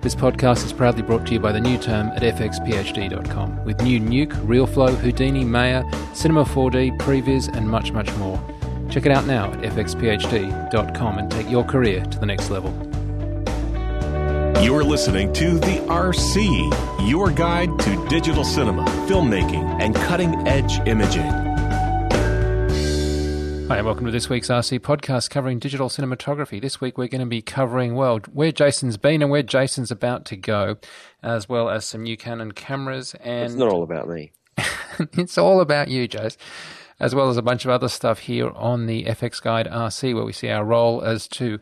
This podcast is proudly brought to you by the new term at fxphd.com with new Nuke, RealFlow, Houdini, Maya, Cinema 4D, Previs, and much, much more. Check it out now at fxphd.com and take your career to the next level. You're listening to The RC, your guide to digital cinema, filmmaking, and cutting edge imaging. Hi, and welcome to this week's RC podcast covering digital cinematography. This week we're going to be covering, well, where Jason's been and where Jason's about to go, as well as some new Canon cameras. And It's not all about me. it's all about you, Jace, as well as a bunch of other stuff here on the FX Guide RC, where we see our role as to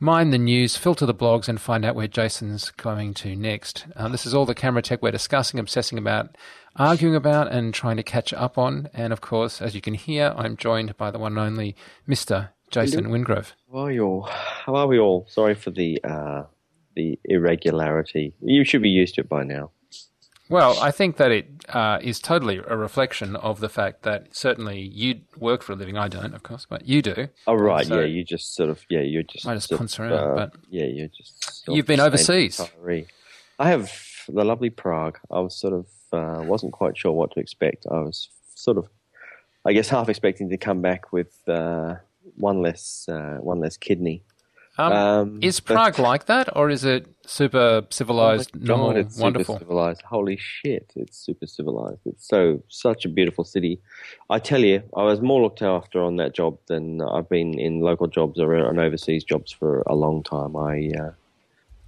mine the news, filter the blogs, and find out where Jason's going to next. Um, this is all the camera tech we're discussing, obsessing about, arguing about, and trying to catch up on. And of course, as you can hear, I'm joined by the one and only Mr. Jason Wingrove. How are you all? How are we all? Sorry for the uh, the irregularity. You should be used to it by now. Well, I think that it uh, is totally a reflection of the fact that certainly you work for a living. I don't, of course, but you do. Oh right, So- yeah. You just sort of yeah. You're just I just sort of, around, uh, but- yeah, you're just. You've been overseas. I have the lovely Prague. I was sort of uh, wasn't quite sure what to expect. I was sort of, I guess, half expecting to come back with uh, one less uh, one less kidney. Um, Um, is but- Prague like that, or is it super civilized, Oh my normal, God, it's wonderful? Super civilized. Holy shit, it's super civilized. It's so such a beautiful city. I tell you, I was more looked after on that job than I've been in local jobs or on overseas jobs for a long time. I uh,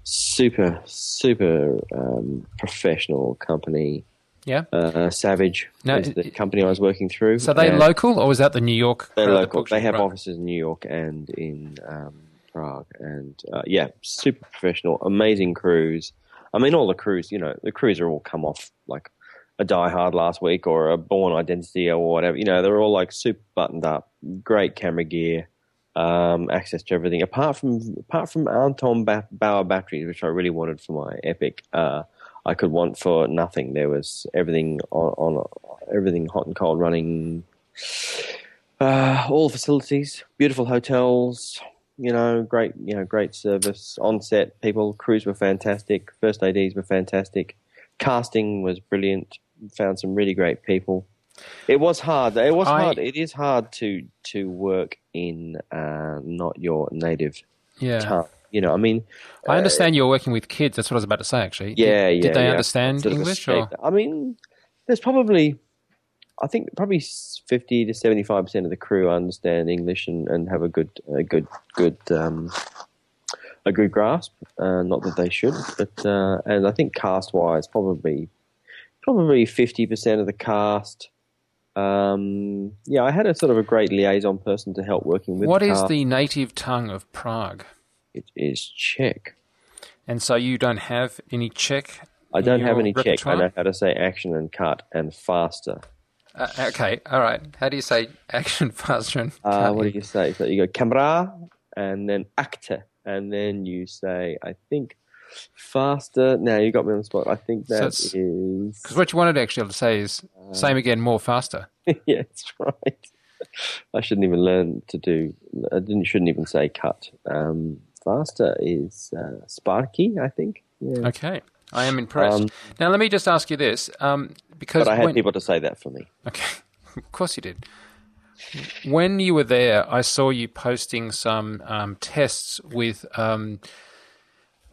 super super um, professional company. Yeah. Uh, Savage Now, was the company I was working through. So they local, or was that the New York? They're uh, the local. They have right. offices in New York and in um, Prague, and uh, yeah, super professional, amazing crews. I mean, all the crews, you know, the crews are all come off like a Die Hard last week or a Bourne Identity or whatever. You know, they're all like super buttoned up, great camera gear, um, access to everything. Apart from apart from Anton ba- Bauer batteries, which I really wanted for my Epic, uh, I could want for nothing. There was everything on, on everything hot and cold running. Uh, all facilities, beautiful hotels, you know, great, you know, great service on set. People, crews were fantastic. First ads were fantastic. Casting was brilliant. Found some really great people. It was hard. It was I- hard. It is hard to to work in uh, not your native Yeah, tongue. You know, I mean, I understand you're working with kids. That's what I was about to say. Actually, yeah, Did, yeah. did they yeah. understand Sort of English? Or? I mean, there's probably, I think probably fifty to seventy-five percent of the crew understand English and, and have a good, a good, good, um, a good grasp. Uh, not that they should, but uh, and I think cast-wise, probably, probably fifty percent of the cast. Um, yeah, I had a sort of a great liaison person to help working with. What the is the native tongue of Prague? It is Czech. And so you don't have any Czech. I don't have any Czech. I know how to say action and cut and faster. Uh, okay, all right. How do you say action faster and Uh, what do you say? So you go camera and then actor, and then you say, I think, faster. Now you got me on the spot. I think So that it's- is. Because what you wanted actually to say is Uh, same again, more faster. yeah, that's right. I shouldn't even learn to do. I didn't. Shouldn't even say cut. Um, faster is uh, Sparky, I think. Yeah. Okay, I am impressed. Um, now let me just ask you this, um, because But I had when, people to say that for me. Okay, of course you did. When you were there, I saw you posting some um, tests with. Um,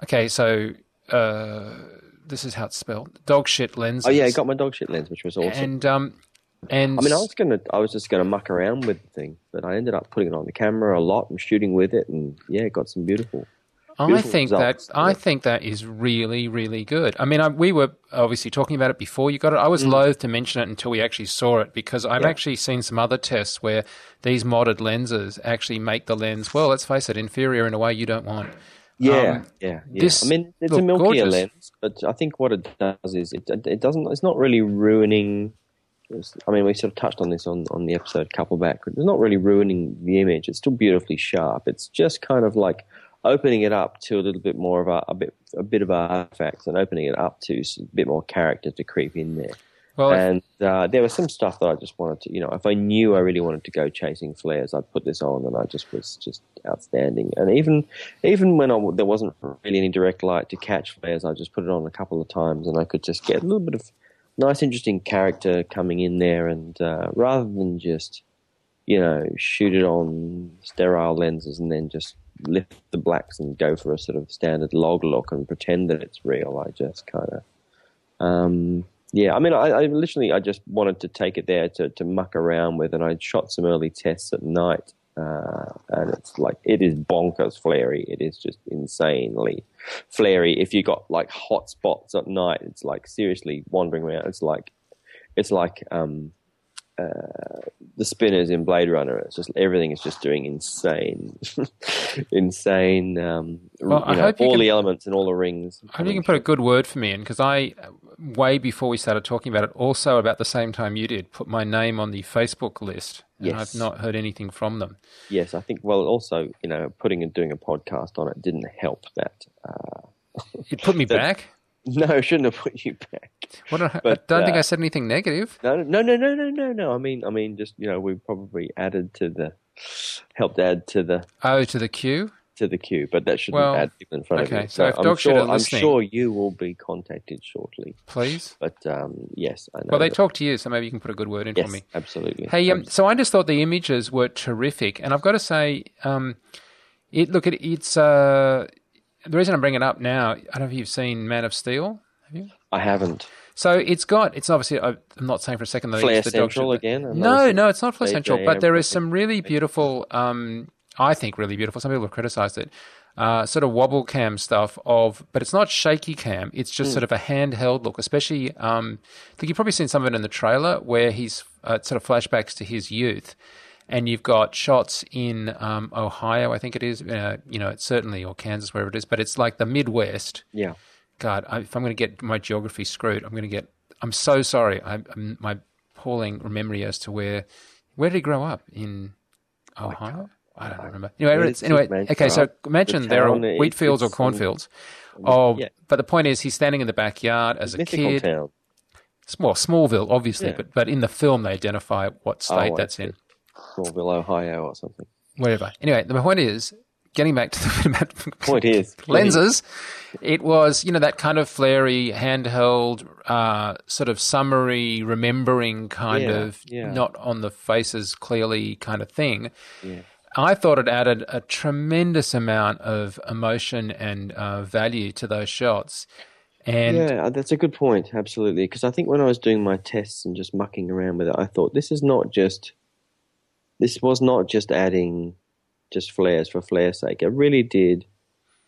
okay, so uh, this is how it's spelled: dog shit lenses. Oh yeah, I got my dog shit lens, which was awesome. and um, and I mean, I was gonna, I was just gonna muck around with the thing, but I ended up putting it on the camera a lot and shooting with it, and yeah, got some beautiful. I think results, that I yeah. think that is really really good. I mean, I, we were obviously talking about it before you got it. I was loath to mention it until we actually saw it because I've Mm. Yeah. actually seen some other tests where these modded lenses actually make the lens. Well, let's face it, inferior in a way you don't want. Yeah, Um, yeah, yeah. this I mean, it's a milkier gorgeous. lens, but I think what it does is it it doesn't. It's not really ruining. I mean, we sort of touched on this on, on the episode a couple back. It's not really ruining the image. It's still beautifully sharp. It's just kind of like opening it up to a little bit more of a, a bit a bit of artifacts and opening it up to a bit more character to creep in there. Well, and uh, there was some stuff that I just wanted to, you know, if I knew I really wanted to go chasing flares, I'd put this on, and I just was just outstanding. And even even when I, there wasn't really any direct light to catch flares, I just put it on a couple of times, and I could just get a little bit of nice, interesting character coming in there, and uh, rather than just you know shoot it on sterile lenses and then just lift the blacks and go for a sort of standard log look and pretend that it's real, I just kind of um, yeah, I mean, I, I literally, I just wanted to take it there to, to muck around with, and I shot some early tests at night, uh, and it's like it is bonkers flary. It is just insanely flary. If you got like hot spots at night, it's like seriously wandering around. It's like it's like um, uh, the spinners in Blade Runner. It's just everything is just doing insane, insane. Um, Well, I you know, hope all can- the elements and all the rings. I hope you can put a good word for me in because I, way before we started talking about it, also about the same time you did, put my name on the Facebook list. And Yes. I've not heard anything from them. Yes, I think. Well, also, you know, putting and doing a podcast on it didn't help that. Uh, It put me back. no, shouldn't have put you back. What I, But, I don't think uh, I said anything negative. No, no, no, no, no, no, no. I mean, I mean, just you know, we probably added to the, helped add to the Oh, to the queue? To the queue, but that shouldn't Well, add people in front okay, of you. so if I'm dog sure, I'm sure you will be contacted shortly. Please. But um, yes, I know. Well, they that- talk to you, so maybe you can put a good word in Yes, for me. absolutely. Hey, um, so I just thought the images were terrific, and I've got to say, um, it look at it's uh, the reason I'm bringing it up now. I don't know if you've seen Man of Steel. Have you? I haven't. So it's got it's obviously I'm not saying for a second that Flare it's the dog Central shit. again? No, no, it's not Flare. Central, but there is some really beautiful. Um, I think really beautiful. Some people have criticised it. Uh, sort of wobble cam stuff of, but it's not shaky cam. It's just Hmm. sort of a handheld look. Especially, um, I think you've probably seen some of it in the trailer where he's uh, sort of flashbacks to his youth, and you've got shots in um, Ohio, I think it is. Uh, you know, it's certainly or Kansas, wherever it is, but it's like the Midwest. Yeah. God, I, if I'm going to get my geography screwed, I'm going to get. I'm so sorry. I, I'm, my appalling memory as to where where did he grow up in Ohio? I don't remember. Anyway, it's, anyway. Okay, so imagine The there are wheat fields or cornfields. Oh, yeah. but the point is, he's standing in the backyard as a kid. town. Well, Smallville, obviously, Yeah. but but in the film they identify what state Oh, that's in. Smallville, Ohio, or something. Whatever. Anyway, the point is, getting back to the Point is, lenses. It was, you know, that kind of flary, handheld, uh, sort of summary, remembering kind Yeah, of, yeah. not on the faces clearly kind of thing. Yeah. I thought it added a tremendous amount of emotion and uh, value to those shots. And yeah, that's a good point. Absolutely, because I think when I was doing my tests and just mucking around with it, I thought this is not just. This was not just adding, just flares for flare's sake. It really did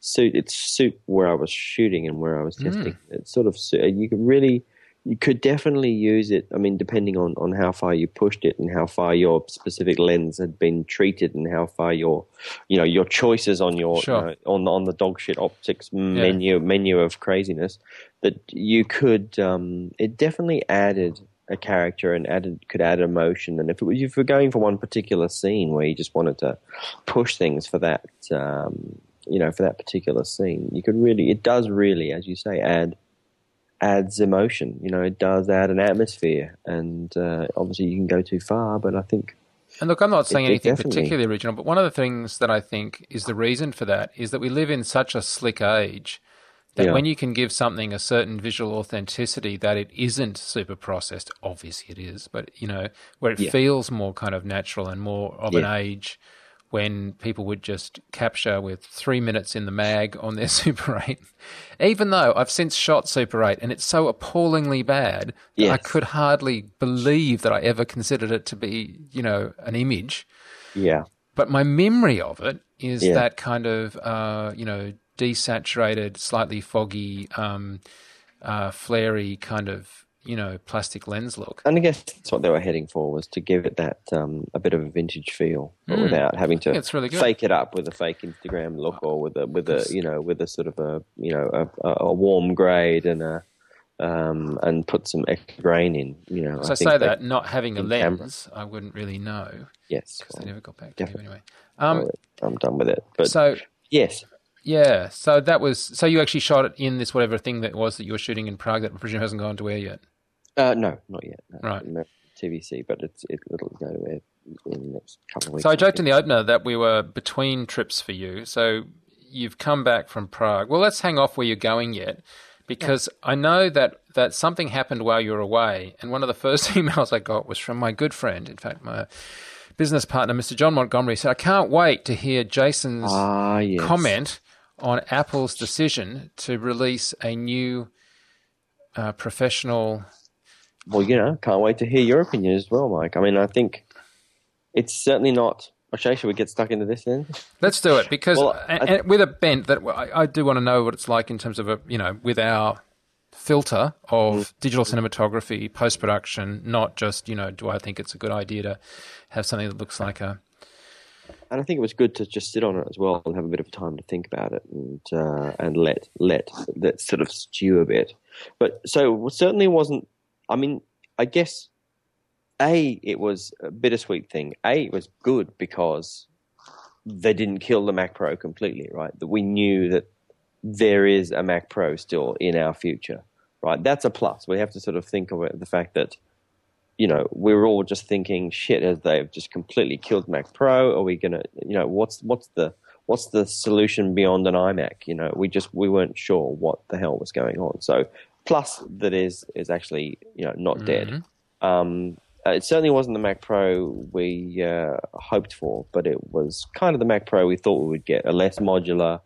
suit. It suit where I was shooting and where I was testing. It sort of you could really, you could definitely use it. I mean, depending on on how far you pushed it and how far your specific lens had been treated and how far your, you know, your choices on your Sure. know, on on the dog shit optics menu menu of craziness that you could um, it definitely added a character and added could add emotion and if it was if you're going for one particular scene where you just wanted to push things for that um, you know for that particular scene you could really it does really as you say add adds emotion you know it does add an atmosphere and uh, obviously you can go too far but I think And look, I'm not saying It- it anything definitely- particularly original, but one of the things that I think is the reason for that is that we live in such a slick age that Yeah. when you can give something a certain visual authenticity that it isn't super processed, obviously it is, but you know, where it Yeah. feels more kind of natural and more of Yeah. an age when people would just capture with three minutes in the mag on their Super 8. Even though I've since shot Super 8 and it's so appallingly bad that I could hardly believe that I ever considered it to be, you know, an image. yeah But my memory of it is Yeah. that kind of, uh, you know, desaturated, slightly foggy, um, uh, flary kind of, you know, plastic lens look. and I guess that's what they were heading for was to give it that um, a bit of a vintage feel, but without having to it's really fake it up with a fake Instagram look or with a with a you know with a sort of a you know a, a warm grade and a um, and put some extra grain in. You know, So I, think say that not having a in camera. lens, I wouldn't really know yes, because they never got back to me anyway. Um, I'm done with it. But so yes, yeah, so that was so you actually shot it in this whatever thing that was that you were shooting in Prague that I presume hasn't gone to air yet. Uh, no, not yet. No, Right. no, TVC, but it's it, it'll go in the next couple of weeks. So I joked in the opener that we were between trips for you. So you've come back from Prague. Well, let's hang off where you're going yet, because I know that that something happened while you were away. And one of the first emails I got was from my good friend, in fact, my business partner, Mr. John Montgomery, said, "I can't wait to hear Jason's Ah, yes. comment on Apple's decision to release a new uh, professional." Well, you know, can't wait to hear your opinion as well, Mike. I mean, I think it's certainly not. Okay, should we get stuck into this then? Let's do it because Well, I- and with a bent that I, I do want to know what it's like in terms of a you know with our filter of Mm. digital cinematography post production, not just you know do I think it's a good idea to have something that looks like a And I think it was good to just sit on it as well and have a bit of time to think about it and uh, and let let that sort of stew a bit. But so certainly wasn't. I mean, I guess a it was a bittersweet thing. A it was good because they didn't kill the Mac Pro completely, right? That we knew that there is a Mac Pro still in our future, right? That's a plus. We have to sort of think of it, the fact that you know, we were all just thinking, shit, as they've just completely killed Mac Pro. Are we gonna, you know, what's what's the what's the solution beyond an iMac? You know, we just we weren't sure what the hell was going on. So, plus that is is actually you know not dead. Um, uh, it certainly wasn't the Mac Pro we uh, hoped for, but it was kind of the Mac Pro we thought we would get a less modular,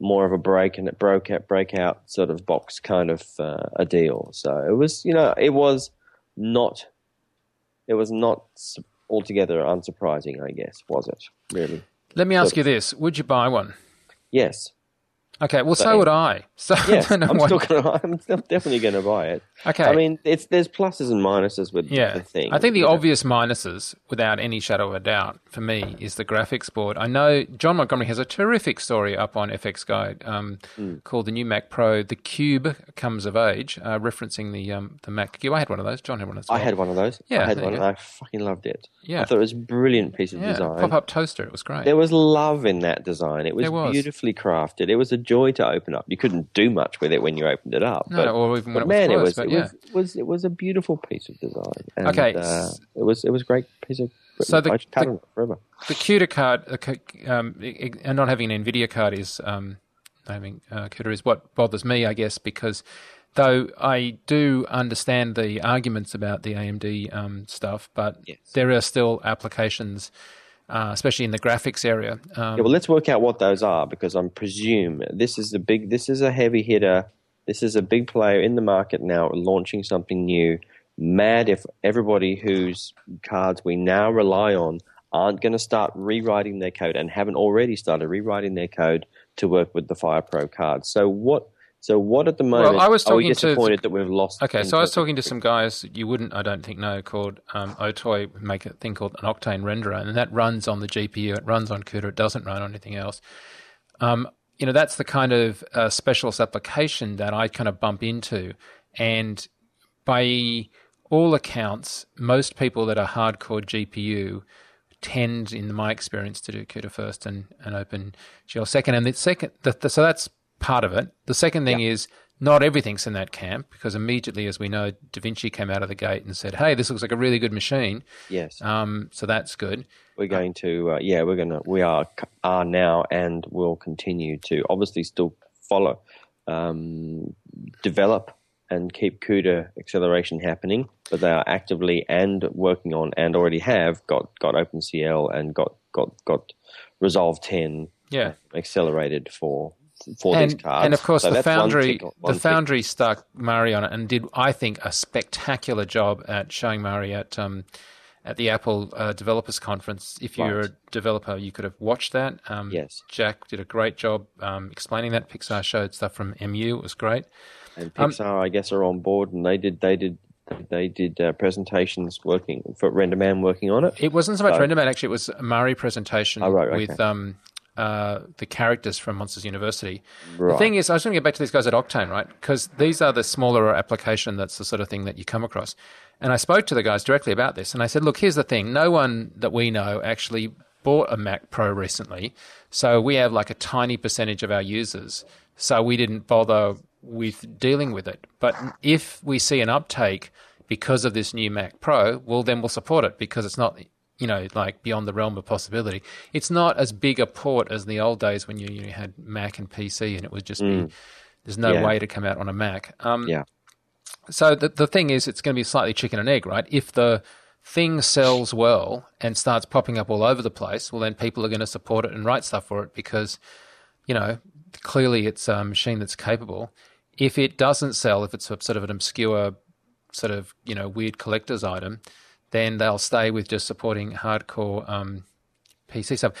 more of a break and it broke out, breakout sort of box kind of uh, a deal. So it was, you know, it was not, it was not altogether unsurprising, I guess, was it? Really? Let me ask So- you this: Would you buy one? Yes. Okay, well, so So- would I. So. I don't know I'm what- still gonna. I'm still definitely going to buy it. Okay. I mean, it's there's pluses and minuses with Yeah, the thing. I think the you know. obvious minuses, without any shadow of a doubt, for me, is the graphics board. I know John Montgomery has a terrific story up on FX Guide um, Hmm. called the new Mac Pro. The Cube comes of age, uh, referencing the um, the Mac Cube. I had one of those. John had one as well. I had one of those. Yeah, I had one. you and go. I fucking loved it. Yeah. I thought it was a brilliant piece of yeah, design. pop up toaster. It was great. There was love in that design. It was, was. beautifully crafted. It was a joy to open up. You couldn't do much with it when you opened it up. No, but, or even when but it was man, closed, it was but it yeah. was, was it was a beautiful piece of design. And, Okay, uh, it was it was a great piece of. So the- the- forever. the CUDA card, um, and not having an NVIDIA card is, um, having uh, CUDA is what bothers me, I guess, because though I do understand the arguments about the AMD um, stuff, but Yes. there are still applications, uh, especially in the graphics area. Um, Yeah, well, let's work out what those are because I'm presume this is a big, this is a heavy hitter. This is a big player in the market now, launching something new. Mad if everybody whose cards we now rely on aren't going to start rewriting their code and haven't already started rewriting their code to work with the FirePro cards. So what? So what at the moment? well, I was are we talking to- that we've lost? Okay, so I was talking to some guys you wouldn't, I don't think, know called um, Otoy make a thing called an Octane renderer, and that runs on the GPU. It runs on CUDA. It doesn't run on anything else. Um, you know, that's the kind of uh, specialist application that I kind of bump into, and by all accounts, most people that are hardcore GPU tend, in my experience, to do CUDA first and, and OpenCL second. And the second, the, the, so that's part of it. The second thing is not everything's in that camp because immediately, as we know, Da Vinci came out of the gate and said, "Hey, this looks like a really good machine." Yes, Um, so that's good. we're going to. Uh, yeah, we're gonna. We are are now and will continue to obviously still follow, um, develop and keep CUDA acceleration happening, but they are actively and working on and already have got got OpenCL and got got got Resolve 10 Yeah. accelerated for for and, these cards. and of course So the one foundry one the foundry stuck Mari on it and did I think a spectacular job at showing Mari at um, at the Apple uh, Developers Conference. If you're Right. a developer, you could have watched that. Um, Yes. Jack did a great job um, explaining that. Pixar showed stuff from MU. It was great. and Um, Pixar, I guess, are on board, and they did they did they did uh, presentations working for RenderMan working on it. It wasn't so much Oh. RenderMan actually; it was a Mari presentation Oh, right, okay. with um, uh, the characters from Monsters University. The thing is, I was going to get back to these guys at Octane, right? Because these are the smaller application. That's the sort of thing that you come across. And I spoke to the guys directly about this, and I said, "Look, here's the thing: no one that we know actually bought a Mac Pro recently, so we have like a tiny percentage of our users. So we didn't bother with dealing with it. But if we see an uptake." because of this new Mac Pro, well, then we'll support it because it's not, you know, like beyond the realm of possibility. It's not as big a port as the old days when you, you had Mac and PC and it was just, be, there's no Yeah. way to come out on a Mac. Um, Yeah. so the, the thing is, it's going to be slightly chicken and egg, right? If the thing sells well and starts popping up all over the place, well, then people are going to support it and write stuff for it because, you know, clearly it's a machine that's capable. If it doesn't sell, if it's a, sort of an obscure, sort of, you know, weird collector's item, then they'll stay with just supporting hardcore um, PC stuff.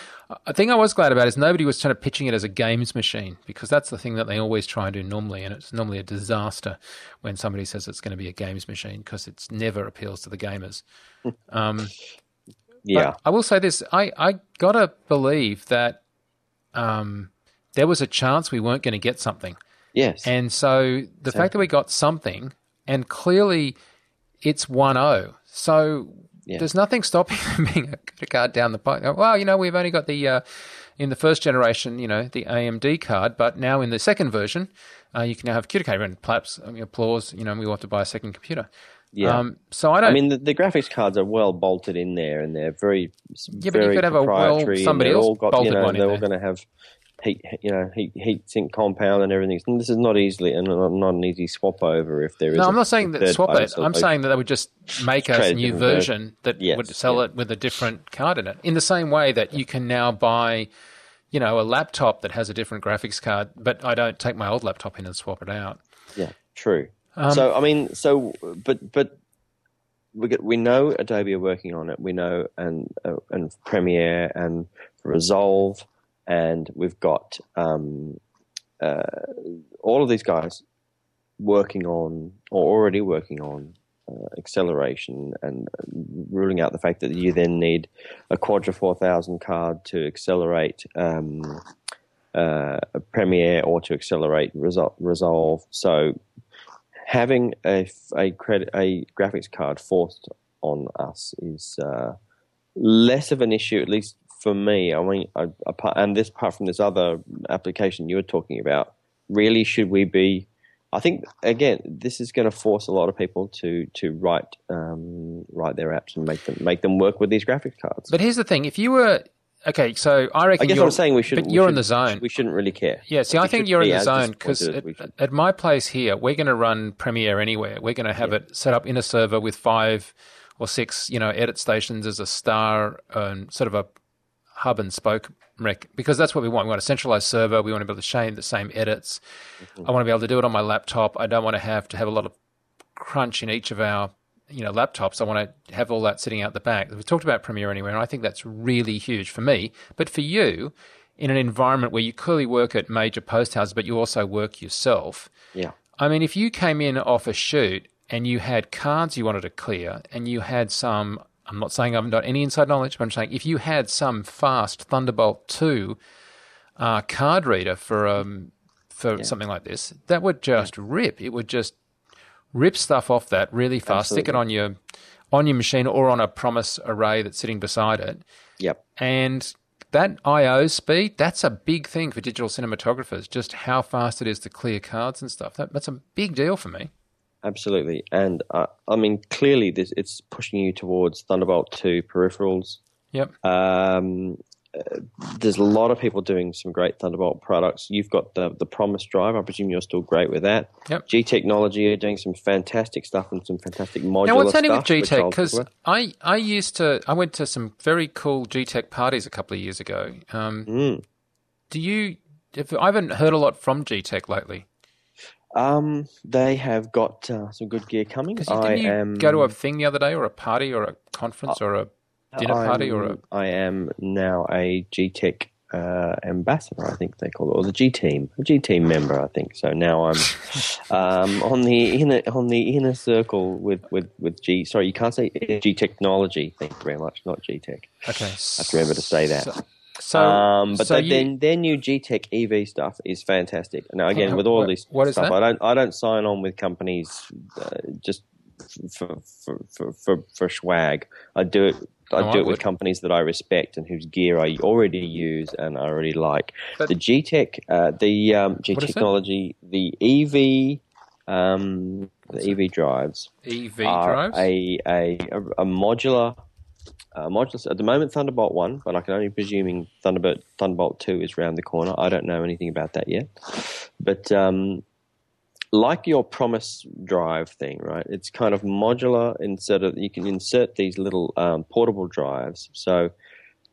A thing I was glad about is nobody was trying to pitching it as a games machine because that's the thing that they always try and do normally, and it's normally a disaster when somebody says it's going to be a games machine because it never appeals to the gamers. Um, Yeah. I will say this: I I gotta believe that um, there was a chance we weren't going to get something, yes. and so the fact that we got something, and clearly it's 1-0. So Yeah. there's nothing stopping them being a card down the pipe. Well, you know, we've only got the uh, in the first generation, you know, the AMD card, but now in the second version, uh, you can now have computer card and perhaps I mean, applause. You know, we want to buy a second computer. yeah. Um, so I don't. I mean, the, the graphics cards are well bolted in there, and they're very, Yeah, but you could have a well- somebody else all got, bolted you know, one they're all going to have heat, you know, heat, heat sink compound and everything. This is not easily and not, an easy swap over if there is. No, I'm not saying that swap it. I'm saying that they would just make us a new version that Yes, would sell yeah. it with a different card in it. In the same way that you can now buy, you know, a laptop that has a different graphics card, but I don't take my old laptop in and swap it out. Yeah, true. Um, so I mean, so but but we get, we know Adobe are working on it. We know and uh, and Premiere and Resolve, and we've got um, uh, all of these guys working on or already working on uh, acceleration and ruling out the fact that you then need a Quadro 4000 card to accelerate um, uh, Premiere or to accelerate Resol- Resolve. So having a a credit a graphics card forced on us is uh, less of an issue, at least for me. I mean, I, apart, and this apart from this other application you were talking about, really should we be? I think again, this is going to force a lot of people to to write um, write their apps and make them make them work with these graphics cards. But here's the thing: if you were okay, so I reckon I guess you're, what I'm saying we shouldn't. but you're in the zone. We shouldn't really care. Yeah, see, I think you're in the zone because at, at my place here, we're going to run Premiere anywhere. We're going to have it set up in a server with five or six, you know, edit stations as a star, um, sort of a hub and spoke rec, because that's what we want. We want a centralized server. We want to be able to share the same edits. Mm-hmm. I want to be able to do it on my laptop. I don't want to have to have a lot of crunch in each of our you know laptops. I want to have all that sitting out the back. We've talked about Premiere Anywhere, and I think that's really huge for me. But for you, in an environment where you clearly work at major post houses, but you also work yourself. Yeah. I mean, if you came in off a shoot and you had cards you wanted to clear, and you had some. I'm not saying I haven't got any inside knowledge, but I'm saying if you had some fast Thunderbolt 2 uh, card reader for um, for something like this, that would just rip. It would just rip stuff off that really fast. Stick it on your on your machine or on a promise array that's sitting beside it, Yep. and that I/O speed, that's a big thing for digital cinematographers. Just how fast it is to clear cards and stuff. That, that's a big deal for me. Absolutely, and uh, I mean clearly, this it's pushing you towards Thunderbolt two peripherals. Yep. Um, uh, there's a lot of people doing some great Thunderbolt products. You've got the the Promise drive. I presume you're still great with that. Yep. G Technology are doing some fantastic stuff and some fantastic modular Now, what's happening with G Tech? Because. I, I used to, I went to some very cool G Tech parties a couple of years ago. Um, Mm. Do you, if, I haven't heard a lot from G Tech lately. Um, they have got uh, some good gear coming. Because I you am go to a thing the other day or a party or a conference or a dinner party or a. I'm- now a G Tech uh, ambassador, I think they call it, or the G team, a G team member, I think. So now I'm um, on the inner on the inner circle with, with, with G. Sorry, you can't say G Technology. Thank you very much, not G Tech. Okay. I have to remember to say that. So, so, um, but so they- you- then their new GTEC EV stuff is fantastic. Now again, with all what- this what stuff. I don't I don't sign on with companies uh, just for for, for for for swag. I do it. I No, do I it with companies that I respect and whose gear I already use and I already like. But- the GTEC, uh, the um, G What is it? Technology, the EV Um, the EV drives EV are drives. a a a modular. Uh, modular. At the moment, Thunderbolt one, but I can only presuming Thunderbolt Thunderbolt two is round the corner. I don't know anything about that yet. But um, like your Promise Drive thing, right? It's kind of modular instead of you can insert these little um, portable drives. So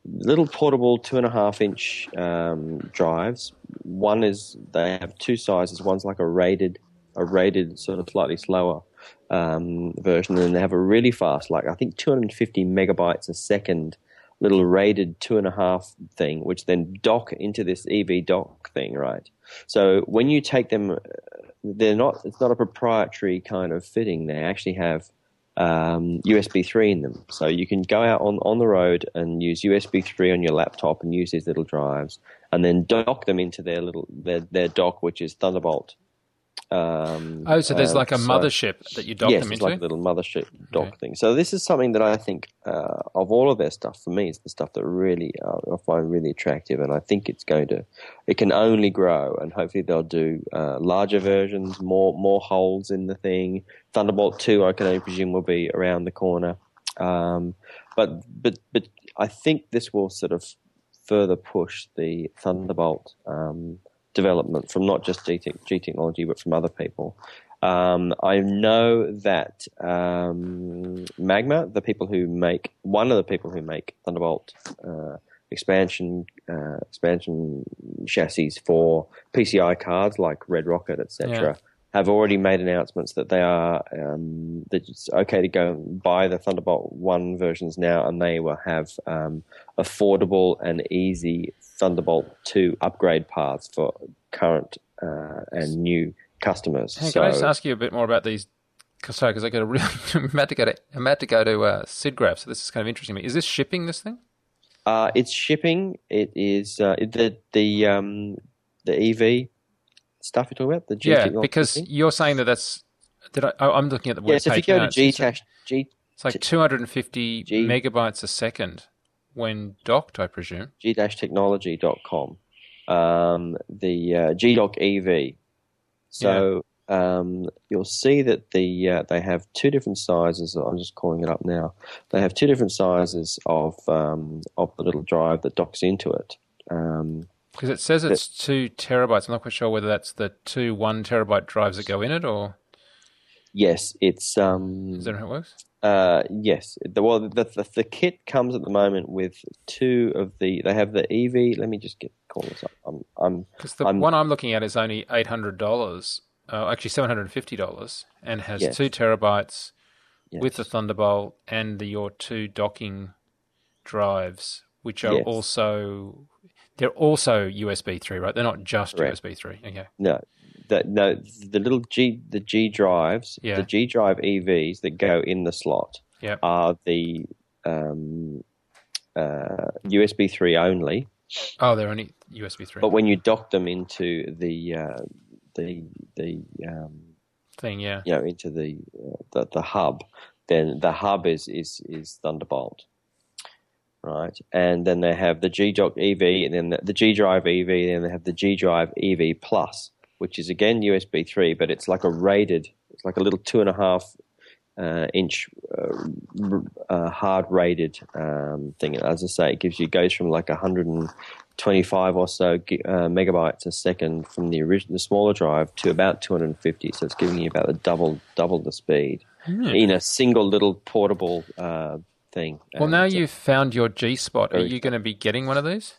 little portable two and a half inch um, drives. One is they have two sizes. One's like a rated, a rated sort of slightly slower um, version, and they have a really fast, like I think 250 megabytes a second, little rated two and a half thing, which then dock into this EV dock thing, right? So when you take them, uh, they're not. It's not a proprietary kind of fitting. They actually have um, USB 3 in them. So you can go out on, on the road and use USB 3 on your laptop and use these little drives and then dock them into their little their, their dock, which is Thunderbolt. Um, oh, so there's uh, like a so- mothership that you dock yes, them it's into. like a little mothership dock Okay. thing. So this is something that I think uh, of all of their stuff for me is the stuff that really uh, I find really attractive, and I think it's going to it can only grow, and hopefully they'll do uh, larger versions, more more holes in the thing. Thunderbolt two, I can only presume, will be around the corner, um, but but but I think this will sort of further push the Thunderbolt um, development from not just G, technology, but from other people. Um, I know that um, Magma, the people who make one of the people who make Thunderbolt uh, expansion uh, expansion chassis for PCI cards like Red Rocket, etc., Yeah. Have already made announcements that they are um, that it's okay to go and buy the Thunderbolt One versions now, and they will have um, affordable and easy Thunderbolt Two upgrade paths for current uh, and new customers. Hey, so, can I just ask you a bit more about these? Sorry, because I got a really. I'm about to go to. I'm about to go to uh, SIGGRAPH, so this is kind of interesting to me. Is this shipping this thing? Uh, it's shipping. It is uh, the the um, the EV stuff you're talking about. The G yeah, technology because thing? you're saying that that's. Did I? Oh, I'm looking at the web yes, if you go now. to G it's like- G It's like 250 G- megabytes a second when docked, I presume. g-technology.com. Um, the uh, G-Dock EV. So um, you'll see that the uh, they have two different sizes. I'm just calling it up now. They have two different sizes of um, of the little drive that docks into it. Because it says it's two terabytes. I'm not quite sure whether that's the two one terabyte drives that go in it, or yes, it's um, is that how it works? Uh, yes. The, well, the, the the kit comes at the moment with two of the. They have the EV. Let me just get call this up. I'm, I'm Because the I'm- one I'm looking at is only eight hundred dollars, uh, actually seven hundred and fifty dollars, and has Yes. two terabytes yes. with the Thunderbolt and the, your two docking drives, which are Yes. also they're also USB three, right? They're not just Correct. USB three. Okay. no. The, no, the little G, the G drives, Yeah. the G drive EVs that go in the slot Yep. are the um, uh, USB three only. Oh, they're only USB three But when you dock them into the uh, the the um, thing. Yeah. you know into the, uh, the the hub, then the hub is is is Thunderbolt, right? And then they have the G Dock EV, and then the, the G Drive EV, and then they have the G Drive EV Plus, which is again USB three, but it's like a rated, it's like a little two and a half uh, inch uh, r- uh, hard rated um, thing. And as I say, it gives you goes from like 125 or so uh, megabytes a second from the original, the smaller drive to about 250. So it's giving you about the double double the speed Hmm. in a single little portable uh, thing. Well, now uh, you've found your G spot. Are you going to be getting one of these?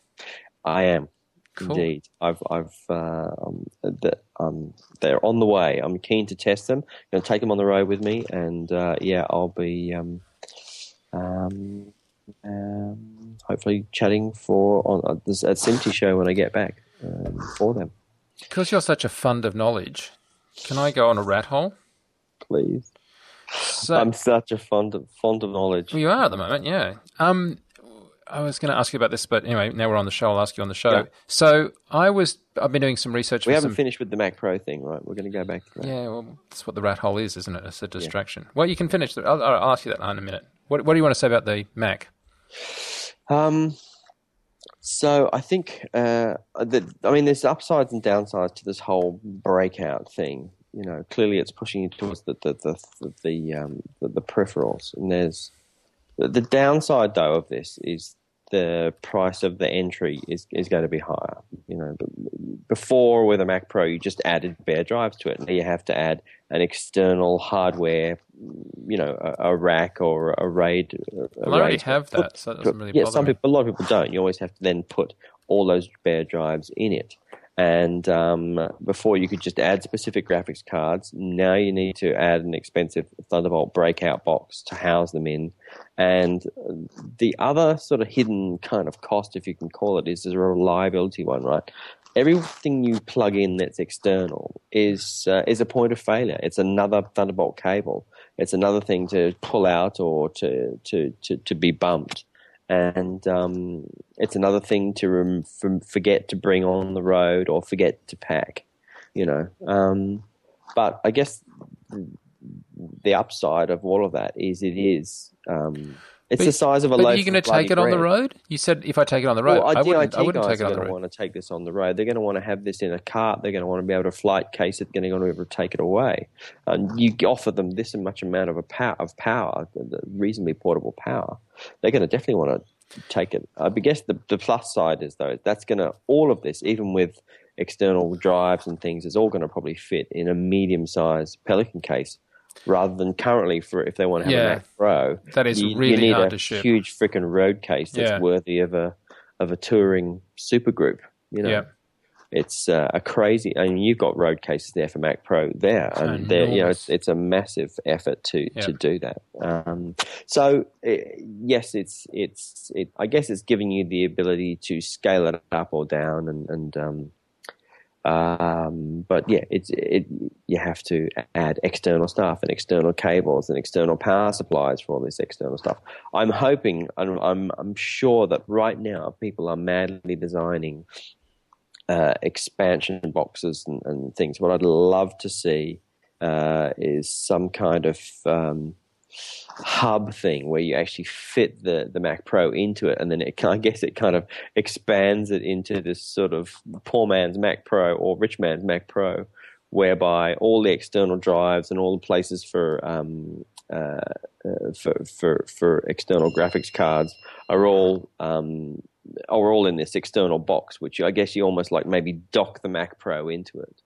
I am. Cool. Indeed, I've, I've, uh, um, the, um, they're on the way. I'm keen to test them. I'm going to take them on the road with me, and uh, yeah, I'll be um, um, um, hopefully chatting for on uh, this at SMPTE show when I get back um, for them. Because you're such a fund of knowledge, can I go on a rat hole? Please, So, I'm such a fond of fond of knowledge. Well, you are at the moment, yeah. Um, I was going to ask you about this, but anyway, now we're on the show. I'll ask you on the show. Yeah. So I was, I've been doing some research. We haven't some, finished with the Mac Pro thing, right? We're going to go back to that. Yeah, well, that's what the rat hole is, isn't it? It's a distraction. Well, you can finish. The, I'll, I'll ask you that in a minute. What, what do you want to say about the Mac? Um, so I think uh, that I mean, there's upsides and downsides to this whole breakout thing. You know, clearly it's pushing you towards the the the the, the, um, the, the peripherals. And there's the, the downside though of this is the price of the entry is, is going to be higher. You know, before with a Mac Pro, you just added bare drives to it. Now you have to add an external hardware, you know, a, a rack or a RAID. A I already have that, so it doesn't really yeah, some me. people, a lot of people don't. You always have to then put all those bare drives in it. And um, before you could just add specific graphics cards, now you need to add an expensive Thunderbolt breakout box to house them in. And the other sort of hidden kind of cost, if you can call it, is a reliability one, right? Everything you plug in that's external is uh, is a point of failure. It's another Thunderbolt cable. It's another thing to pull out or to to to, to be bumped and um, it's another thing to rem- forget to bring on the road or forget to pack, you know. Um, but I guess the upside of all of that is it is um, it's but, the size of a but loaf. Are you going to take it on the road? You said if I take it on the road, well, I, wouldn't, I wouldn't take it on the road. want to take this on the road. They're going to want to have this in a cart. They're going to want to be able to flight case it. They're going to want to be able to take it away. And you offer them this much amount of a power of power, reasonably portable power. They're going to definitely want to take it. I guess the the plus side is though that's going to all of this, even with external drives and things, is all going to probably fit in a medium sized Pelican case rather than currently for if they want to have yeah, a Mac Pro. That is you, really you need hard a to ship. Huge freaking road case that's yeah. worthy of a of a touring supergroup. You know, yeah. it's uh, a crazy. I mean, you've got road cases there for Mac Pro there, and there you know it's, it's, a massive effort to yeah. to do that. Um, so it, yes, it's it's it, I guess it's giving you the ability to scale it up or down and and um, um, but yeah, it's it. You have to add external stuff and external cables and external power supplies for all this external stuff. I'm hoping, I'm I'm, I'm sure that right now people are madly designing uh, expansion boxes and, and, things. What I'd love to see uh, is some kind of um, hub thing where you actually fit the, the Mac Pro into it, and then it, I guess it kind of expands it into this sort of poor man's Mac Pro or rich man's Mac Pro, whereby all the external drives and all the places for um, uh, uh, for, for for external graphics cards are all um, are all in this external box, which I guess you almost like maybe dock the Mac Pro into it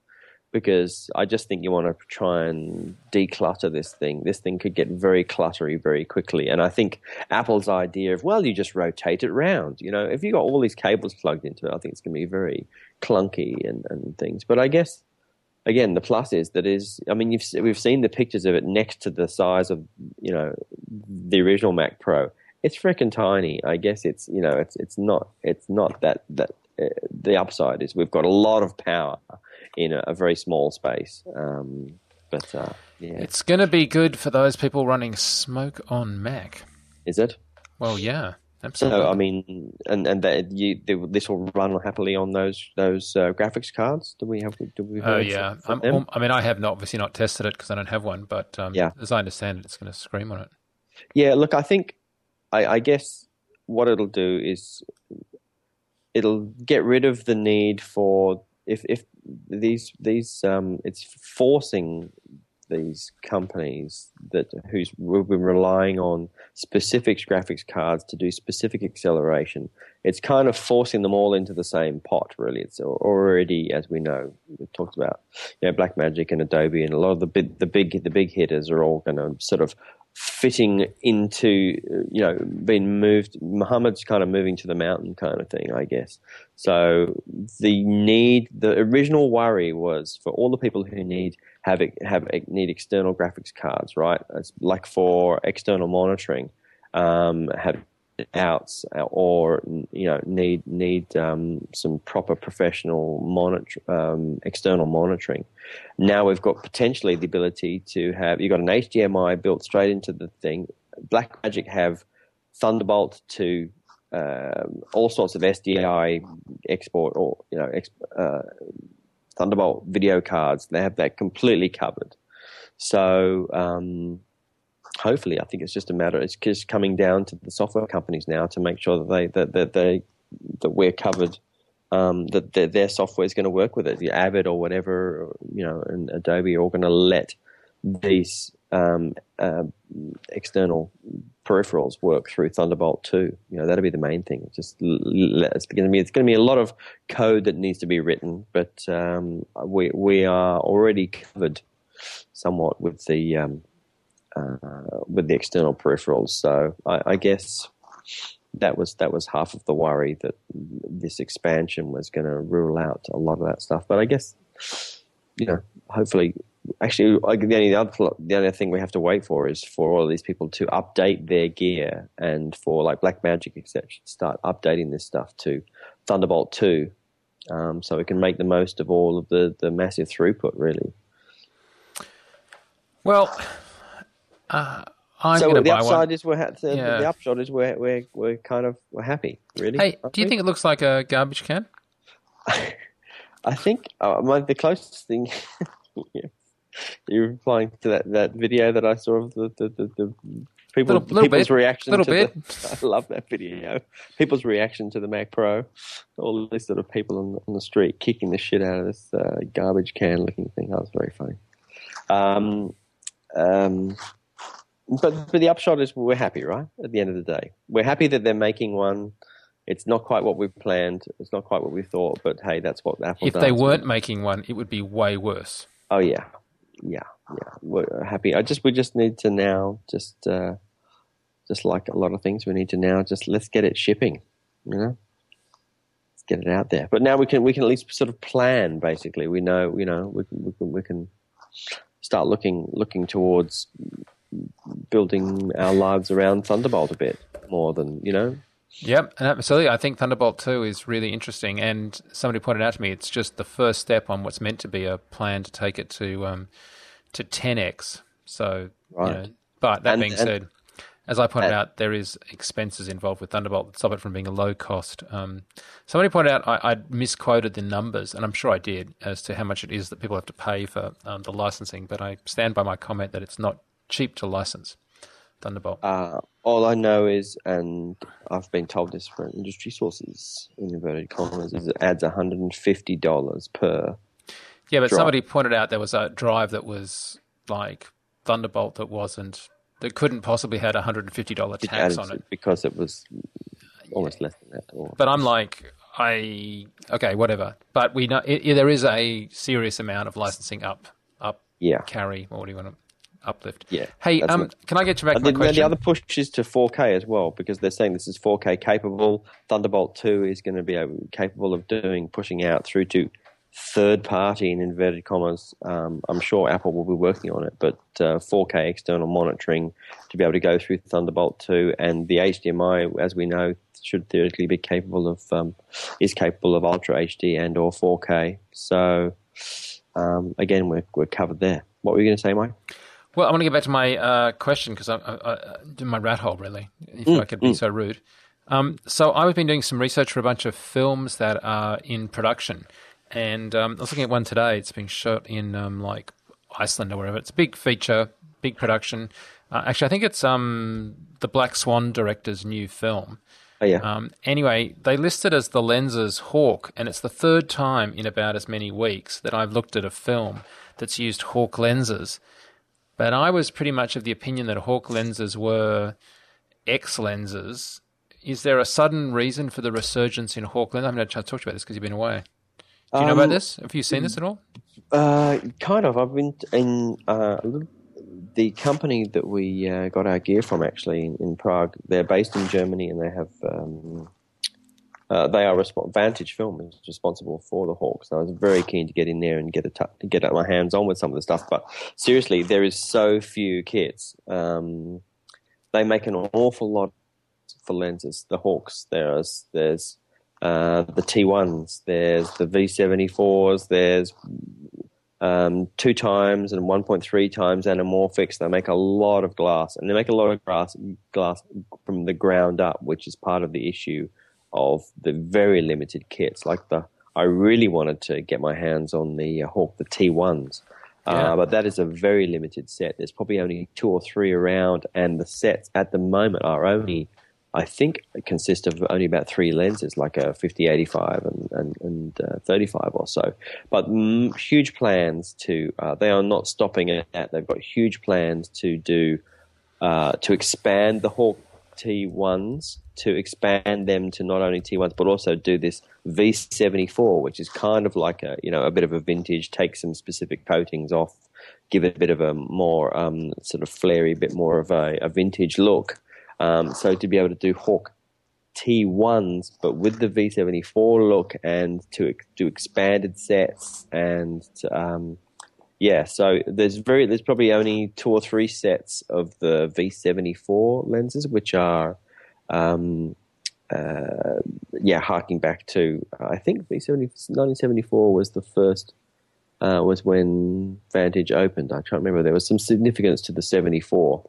because I just think you want to try and declutter this thing. This thing could get very cluttery very quickly. And I think Apple's idea of, well, you just rotate it round. You know, if you've got all these cables plugged into it, I think it's going to be very clunky and, and things. But I guess, again, the plus is that is, I mean, we've seen the pictures of it next to the size of, you know, the original Mac Pro. It's freaking tiny. I guess it's, you know, it's, it's not, it's not that, that, uh, the upside is we've got a lot of power in a, a very small space. Um, but uh, yeah, it's going to be good for those people running Smoke on Mac. Is it? Well, yeah. Absolutely. So I mean, and and that you this will run happily on those those uh, graphics cards. Do we have? Do we? Oh yeah. I mean, I have not obviously not tested it because I don't have one, but um, yeah. as I understand it, it's going to scream on it. Yeah. Look, I think, I, I guess what it'll do is it'll get rid of the need for if if these these um, it's forcing these companies that who's we've been relying on specific graphics cards to do specific acceleration. It's kind of forcing them all into the same pot. Really, it's already, as we know, we talked about, you know, Blackmagic and Adobe, and a lot of the big, the big, the big hitters are all going to sort of fitting into, you know, being moved. Muhammad's kind of moving to the mountain kind of thing, I guess. So the need, the original worry was for all the people who need have have need external graphics cards, right? It's like for external monitoring, um, have outs or you know need need um, some proper professional monitor um, external monitoring. Now we've got potentially the ability to have you've got an HDMI built straight into the thing. Blackmagic have Thunderbolt to um, all sorts of SDI export or you know ex, uh, Thunderbolt video cards. They have that completely covered. So um, hopefully, I think it's just a matter. It's just coming down to the software companies now to make sure that they that, that they that we're covered um, that their, their software is going to work with it. The Avid or whatever, you know, and Adobe are all going to let these um, uh, external peripherals work through Thunderbolt 2. You know, that'll be the main thing. Just it's going to be it's going to be a lot of code that needs to be written, but um, we we are already covered somewhat with the um, uh, with the external peripherals. So I, I guess that was that was half of the worry that this expansion was going to rule out a lot of that stuff. But I guess you know, hopefully, actually, the only other the only thing we have to wait for is for all of these people to update their gear and for like Blackmagic to start updating this stuff to Thunderbolt two, um, so we can make the most of all of the the massive throughput. Really. Well. Uh I'm so the upside is we're ha- the, yeah. the, upshot is we're we're we're kind of we're happy, really. Hey, do you we? think it looks like a garbage can? I think uh, my, the closest thing you're replying to that, that video that I saw of the the, the, the people little, little people's bit. reaction little to bit. the I love that video. People's reaction to the Mac Pro. All these sort of people on, on the street kicking the shit out of this uh, garbage can looking thing. That was very funny. Um, um, but but the upshot is we're happy, right? At the end of the day, we're happy that they're making one. It's not quite what we planned. It's not quite what we thought. But hey, that's what Apple. If they weren't making one, it would be way worse. Oh yeah, yeah, yeah. We're happy. I just we just need to now just uh, just like a lot of things, we need to now just let's get it shipping. You know, let's get it out there. But now we can we can at least sort of plan. Basically, we know you know we can we can, we can start looking looking towards building our lives around Thunderbolt a bit more than you know. Yep, and absolutely. I think Thunderbolt 2 is really interesting. And somebody pointed out to me it's just the first step on what's meant to be a plan to take it to um, to 10x. So, right. You know, but that and, being and, said, as I pointed and, out, there is expenses involved with Thunderbolt that stop it from being a low cost. Um, somebody pointed out I, I, misquoted the numbers, and I'm sure I did, as to how much it is that people have to pay for um, the licensing. But I stand by my comment that it's not cheap to license Thunderbolt? Uh, all I know is, and I've been told this from industry sources, in inverted commas, is it adds $150 per. Yeah, but drive. somebody pointed out there was a drive that was like Thunderbolt that wasn't, that couldn't possibly had $150 tax on it. Because it was almost less than that. Or... But I'm like, I, okay, whatever. But we know it, there is a serious amount of licensing up, up yeah. carry, or what do you want to uplift. Yeah. Hey, um, can I get you back to my question? The other push is to 4K as well because they're saying this is 4K capable. Thunderbolt 2 is going to be capable of doing pushing out through to third party in inverted commas. Um, I'm sure Apple will be working on it, but uh, 4K external monitoring to be able to go through Thunderbolt 2 and the HDMI, as we know, should theoretically be capable of um, is capable of Ultra HD and or 4K. So um, again, we're we're covered there. What were you going to say, Mike? Well, I want to get back to my uh, question because I, I, I, my rat hole, really, if mm, I could be mm. so rude. Um, so I've been doing some research for a bunch of films that are in production, and um, I was looking at one today. It's being shot in um, like Iceland or wherever. It's a big feature, big production. Uh, actually, I think it's um, the Black Swan director's new film. Oh yeah. Um, anyway, they listed as the lenses Hawk, and it's the third time in about as many weeks that I've looked at a film that's used Hawk lenses. But I was pretty much of the opinion that Hawk lenses were X lenses. Is there a sudden reason for the resurgence in Hawk lenses? I haven't had a chance to talk to you about this because you've been away. Do you um, know about um, this? Have you seen this at all? Uh, kind of. I've been in uh, the company that we uh, got our gear from actually in, in, Prague. They're based in Germany and they have um, uh, they are resp- Vantage Film is responsible for the Hawks. I was very keen to get in there and get a t- get my hands on with some of the stuff. But seriously, there is so few kits. Um, they make an awful lot for lenses. The Hawks. There's there's uh, the T1s. There's the V74s. There's um, two times and 1.3 times anamorphics. They make a lot of glass, and they make a lot of glass glass from the ground up, which is part of the issue of the very limited kits. Like the, I really wanted to get my hands on the uh, Hawk, the T1s. Uh, yeah. Uh, but that is a very limited set. There's probably only two or three around, and the sets at the moment are only I think consist of only about three lenses, like a 50, 85 and, and, and uh, 35 or so. But mm, huge plans to, uh, they are not stopping at that. They've got huge plans to do, uh, to expand the Hawk T1s, to expand them to not only T1s, but also do this V74, which is kind of like a, you know, a bit of a vintage, take some specific coatings off, give it a bit of a more um, sort of flary, bit more of a, a vintage look. Um, so to be able to do Hawk T1s, but with the V74 look and to do expanded sets and um, yeah, so there's very there's probably only two or three sets of the V74 lenses which are um, uh, yeah harking back to I think 1974 was the first uh, was when Vantage opened. I can't remember. There was some significance to the 74.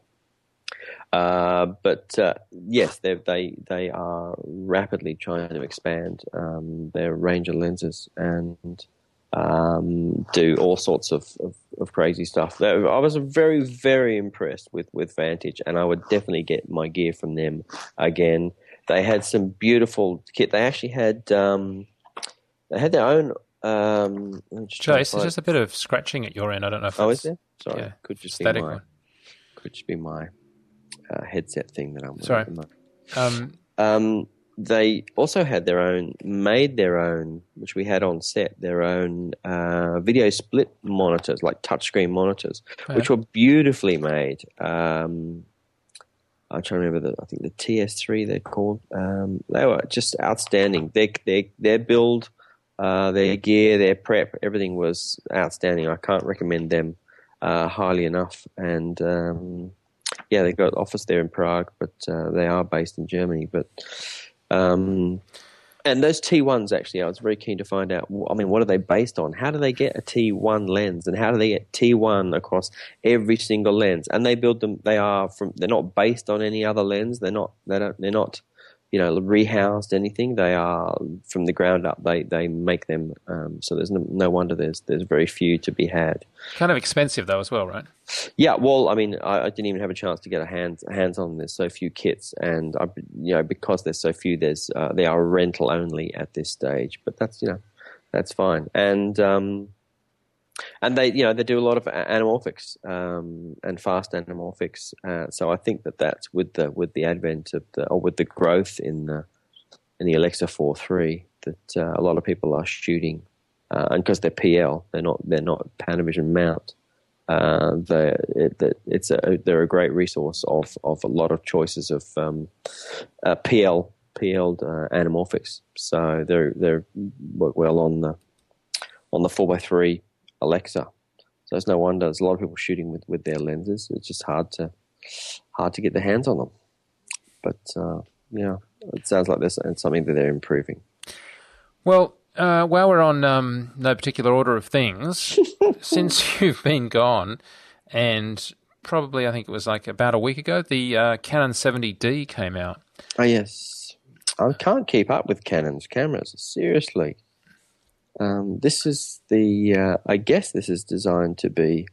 Uh, but uh, yes, they they they are rapidly trying to expand um, their range of lenses and um, do all sorts of, of, of, crazy stuff. I was very very impressed with with Vantage, and I would definitely get my gear from them again. They had some beautiful kit. They actually had um, they had their own. Um, Chase, there's just a bit of scratching at your end. I don't know if oh, is there? Sorry, yeah, could just static be my, one. could just be my uh, headset thing that I'm Sorry. wearing. Um, Um, they also had their own, made their own, which we had on set, their own uh, video split monitors, like touchscreen monitors, which were beautifully made. Um, I'm trying to remember the, I think the TS3 they're called. Um, they were just outstanding. Their their their build, uh, their gear, their prep, everything was outstanding. I can't recommend them uh, highly enough. And um, yeah, they've got office there in Prague, but uh, they are based in Germany. But um, and those T1s actually, I was very keen to find out. I mean, what are they based on? How do they get a T1 lens, and how do they get T1 across every single lens? And they build them. They are from. They're not based on any other lens. They're not. They don't. They're not. You know, rehoused anything. They are from the ground up. They they make them. Um, so there's no, no wonder there's there's very few to be had. kind of expensive though as well, right? Yeah, well, I mean, I, I didn't even have a chance to get a hands hands on. There's so few kits, and I, you know, because there's so few, there's uh, they are rental only at this stage. But that's you know, that's fine. And um, and they you know they do a lot of anamorphics um, and fast anamorphics. Uh, so I think that that's with the with the advent of the or with the growth in the in the Alexa 4.3 that uh, a lot of people are shooting, uh, and because they're PL, they're not they're not Panavision mount uh, the, it, it's a, they're a great resource of, of a lot of choices of um, uh, PL PL uh, anamorphics. So they're they work well on the on the four x three Alexa. So it's no wonder there's a lot of people shooting with, with their lenses. It's just hard to hard to get their hands on them. But uh, yeah, it sounds like there's something that they're improving. Well, uh, while we're on um, no particular order of things, since you've been gone, and probably I think it was like about a week ago, the uh, Canon 70D came out. Oh yes, I can't keep up with Canon's cameras. Seriously, um, this is the. Uh, I guess this is designed to be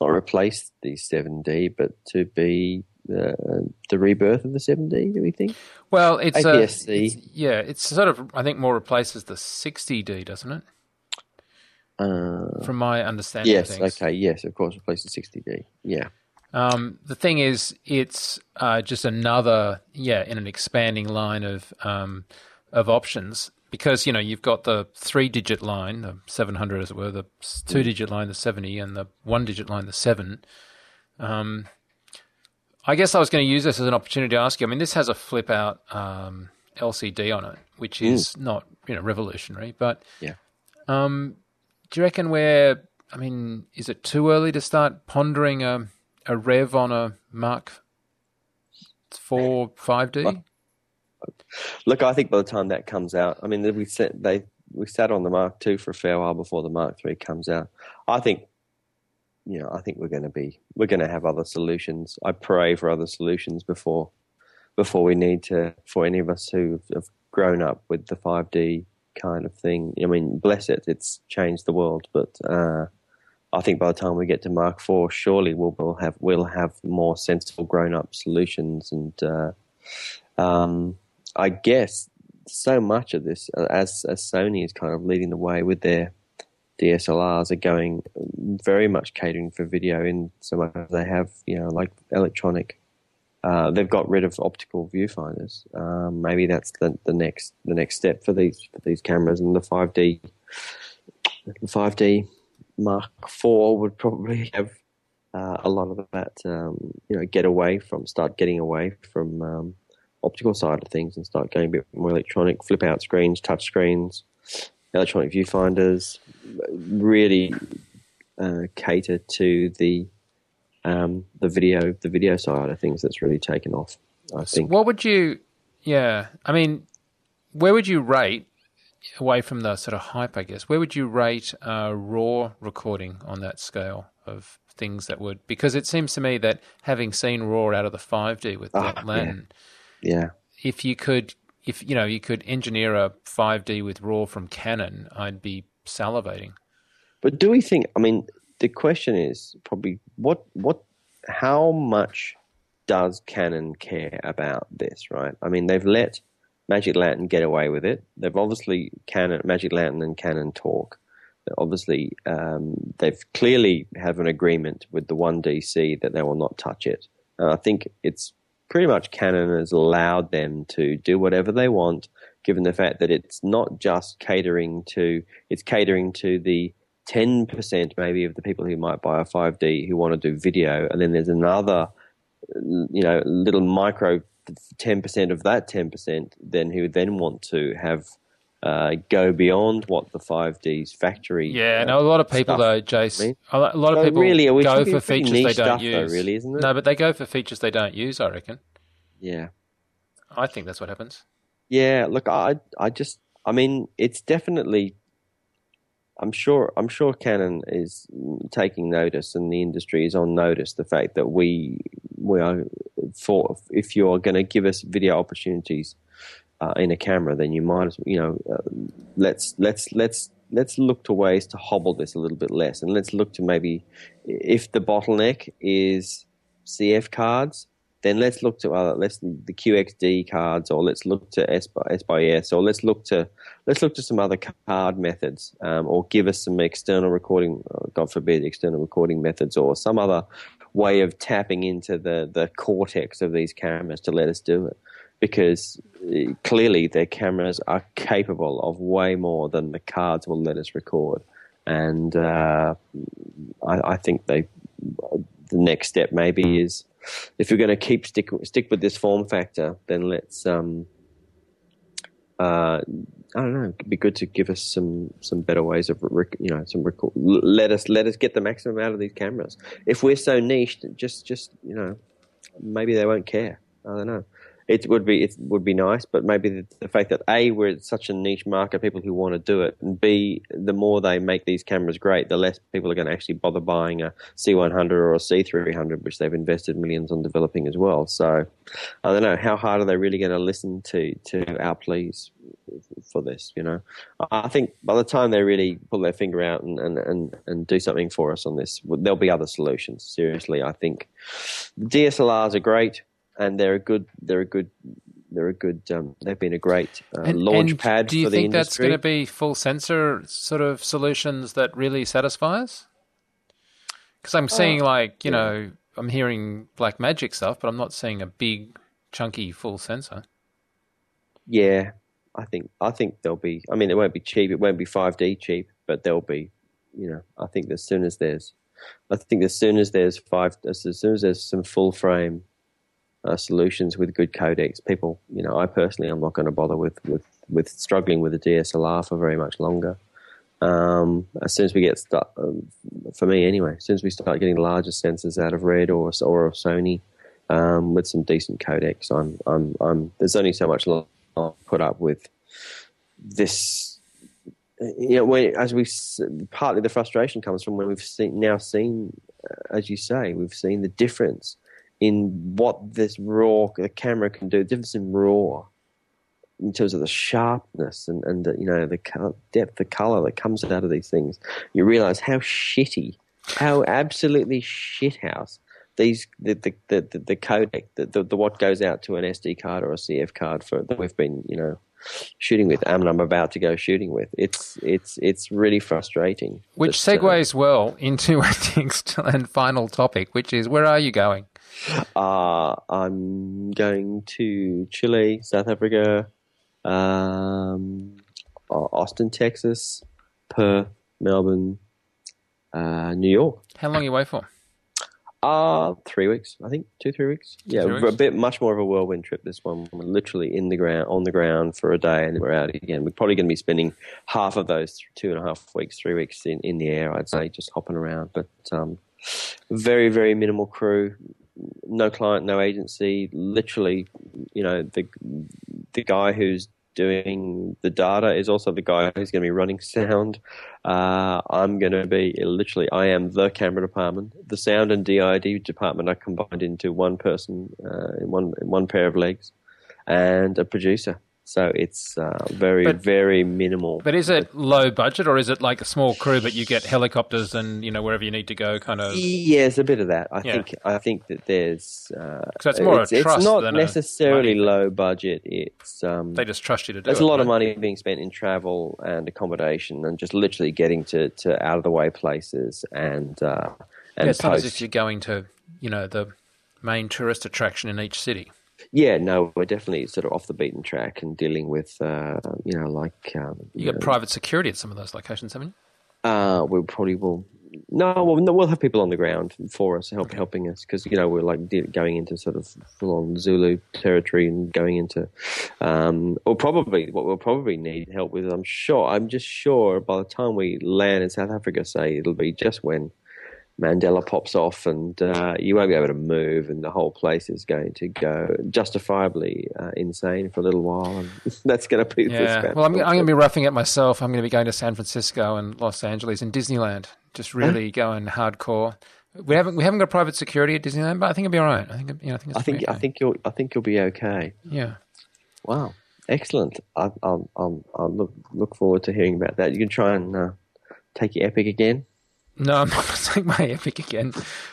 not replace the 7D, but to be the the rebirth of the 7D. Do we think? Well, it's, uh, APS-C. it's- yeah, it's sort of I think more replaces the 60D, doesn't it? Uh, From my understanding yes. Okay. Yes. Of course, replace the 60D. Yeah. Um, the thing is, it's uh, just another, yeah, in an expanding line of um, of options because you know you've got the three-digit line, the 700 as it were, the two-digit line, the 70, and the one-digit line, the seven. Um, I guess I was going to use this as an opportunity to ask you. I mean, this has a flip-out um, LCD on it, which is not you know revolutionary, but Yeah. um, do you reckon we're? I mean, is it too early to start pondering a a rev on a Mark Four Five D? Look, I think by the time that comes out, I mean, we sat they we sat on the Mark II for a fair while before the Mark III comes out. I think, you know, I think we're going to be we're going to have other solutions. I pray for other solutions before before we need to for any of us who have grown up with the 5D kind of thing. I mean, bless it, it's changed the world, but. Uh, I think by the time we get to Mark IV, surely we'll, we'll have we'll have more sensible, grown-up solutions, and uh, um, I guess so much of this, uh, as as Sony is kind of leading the way with their DSLRs, are going very much catering for video in so much as they have, you know, like electronic. Uh, they've got rid of optical viewfinders. Um, maybe that's the, the next the next step for these for these cameras, and the five D five D Mark IV would probably have uh, a lot of that. Um, you know, get away from start getting away from um, optical side of things and start going a bit more electronic, flip out screens, touch screens, electronic viewfinders, really uh, cater to the um, the video the video side of things that's really taken off. I think. What would you? Yeah, I mean, where would you rate away from the sort of hype? I guess where would you rate a raw recording on that scale of things that would? Because it seems to me that having seen raw out of the five D with that Ah, lens, Yeah. If you could, if you know, you could engineer a 5D with RAW from Canon, I'd be salivating. But do we think? I mean, the question is probably what what how much does Canon care about this? Right? I mean, they've let Magic Lantern get away with it. They've obviously Canon Magic Lantern and Canon talk. Obviously, um, they've clearly have an agreement with the one DC that they will not touch it. And I think it's pretty much Canon has allowed them to do whatever they want, given the fact that it's not just catering to it's catering to the 10% maybe of the people who might buy a 5D who want to do video, and then there's another, you know, little micro 10% of that 10% then who then want to have uh, go beyond what the 5D's factory. Yeah, uh, no, a lot of people though, Jace. A lo- a lot of So people really, go for features they don't stuff use. though, really, isn't it? No, but they go for features they don't use. I reckon. Yeah. I think that's what happens. Yeah, look, I, I just, I mean, it's definitely. I'm sure. I'm sure Canon is taking notice, and the industry is on notice. The fact that we, we are, for if you're going to give us video opportunities uh, in a camera, then you might, as you know, uh, let's let's let's let's look to ways to hobble this a little bit less, and let's look to maybe if the bottleneck is CF cards, then let's look to other let's the XQD cards, or let's look to S by S, by S or let's look to let's look to some other card methods, um, or give us some external recording, uh, God forbid, external recording methods, or some other way of tapping into the the cortex of these cameras to let us do it, because uh, clearly their cameras are capable of way more than the cards will let us record, and uh, I, I think they the next step maybe is if you're going to keep stick stick with this form factor, then let's um, uh, I don't know. It'd be good to give us some some better ways of rec- you know some record. Let us let us get the maximum out of these cameras. If we're so niched, just just you know maybe they won't care. I don't know. It would be it would be nice, but maybe the, the fact that a we're such a niche market, people who want to do it, and b the more they make these cameras great, the less people are going to actually bother buying a C100 or a C300, which they've invested millions on developing as well. So I don't know how hard are they really going to listen to to our pleas for this. You know, I think by the time they really pull their finger out and and and, and do something for us on this, there'll be other solutions. Seriously, I think DSLRs are great and they're a good they're a good they're a good um, they've been a great uh, And- launch and pad Do you think that's going to be full sensor sort of solutions that really satisfies? Because I'm seeing like you yeah. know I'm hearing Blackmagic stuff, but I'm not seeing a big chunky full sensor. Yeah, I think I think there'll be. I mean, it won't be cheap. It won't be five D cheap, but there'll be. You know, I think as soon as there's, I think as soon as there's five, as, as soon as there's some full frame uh, solutions with good codecs, people. You know, I personally, I'm not going to bother with with with struggling with a DSLR for very much longer. Um, as soon as we get start, um, for me anyway, as soon as we start getting larger sensors out of Red or or of Sony um, with some decent codecs, I'm I'm I'm. There's only so much I'll put up with this. You know, when, as we partly the frustration comes from when we've seen now seen, uh, as you say, we've seen the difference in what this raw the camera can do. The difference in raw in terms of the sharpness and and the, you know the co- depth of color that comes out of these things. You realize how shitty, how absolutely shithouse these the the the, the codec the, the, the what goes out to an SD card or a CF card for that we've been you know shooting with and I'm about to go shooting with. It's it's it's really frustrating. Which uh, segues well into our next and final topic, which is where are you going? Uh, I'm going to Chile, South Africa, um, Austin, Texas, Perth, Melbourne, uh, New York. How long are you away for? Uh, three weeks, I think, two, three weeks. Yeah, Three a bit much more of a whirlwind trip. This one, we're literally in the ground, on the ground for a day, and then we're out again. We're probably going to be spending half of those two and a half weeks, three weeks in, in the air. I'd say just hopping around, but um, very, very minimal crew, no client, no agency. Literally, you know, the the guy who's doing the data is also the guy who's going to be running sound. Uh, I'm going to be literally, I am the camera department. The sound and DIT department are combined into one person, uh, in one in one pair of legs, and a producer. So it's uh, very, But- very minimal. But is it low budget or is it like a small crew, but you get helicopters and you know wherever you need to go, kind of? Yeah, it's a bit of that. I Yeah. think. I think that there's. Uh, it's more a it's, it's not necessarily low budget. It's um, They just trust you to do There's it. a lot of money being spent in travel and accommodation, and just literally getting to, to out of the way places and uh, and Yeah, it's not as if you're going to, you know, the main tourist attraction in each city. Yeah, no, we're definitely sort of off the beaten track and dealing with uh, you know like um, You got private security at some of those locations, haven't you? uh, we probably will. No, well, no, we'll have people on the ground for us, help, helping us, because you know we're like de- going into sort of full-on Zulu territory and going into, um, or probably what we'll probably need help with. I'm sure. I'm just sure by the time we land in South Africa, say it'll be just when Mandela pops off and uh, you won't be able to move, and the whole place is going to go justifiably uh, insane for a little while, and that's going to be Yeah. Well, I'm, I'm going to be roughing it myself. I'm going to be going to San Francisco and Los Angeles and Disneyland. Just really going hardcore. We haven't we haven't got private security at Disneyland, but I think it'll be all right. I think you know, I think it's I think be I okay. think you'll I think you'll be okay. yeah. Wow, excellent! I, I'll, I'll, I'll look look forward to hearing about that. You can try and uh, take your epic again. No, I'm not going to take my epic again.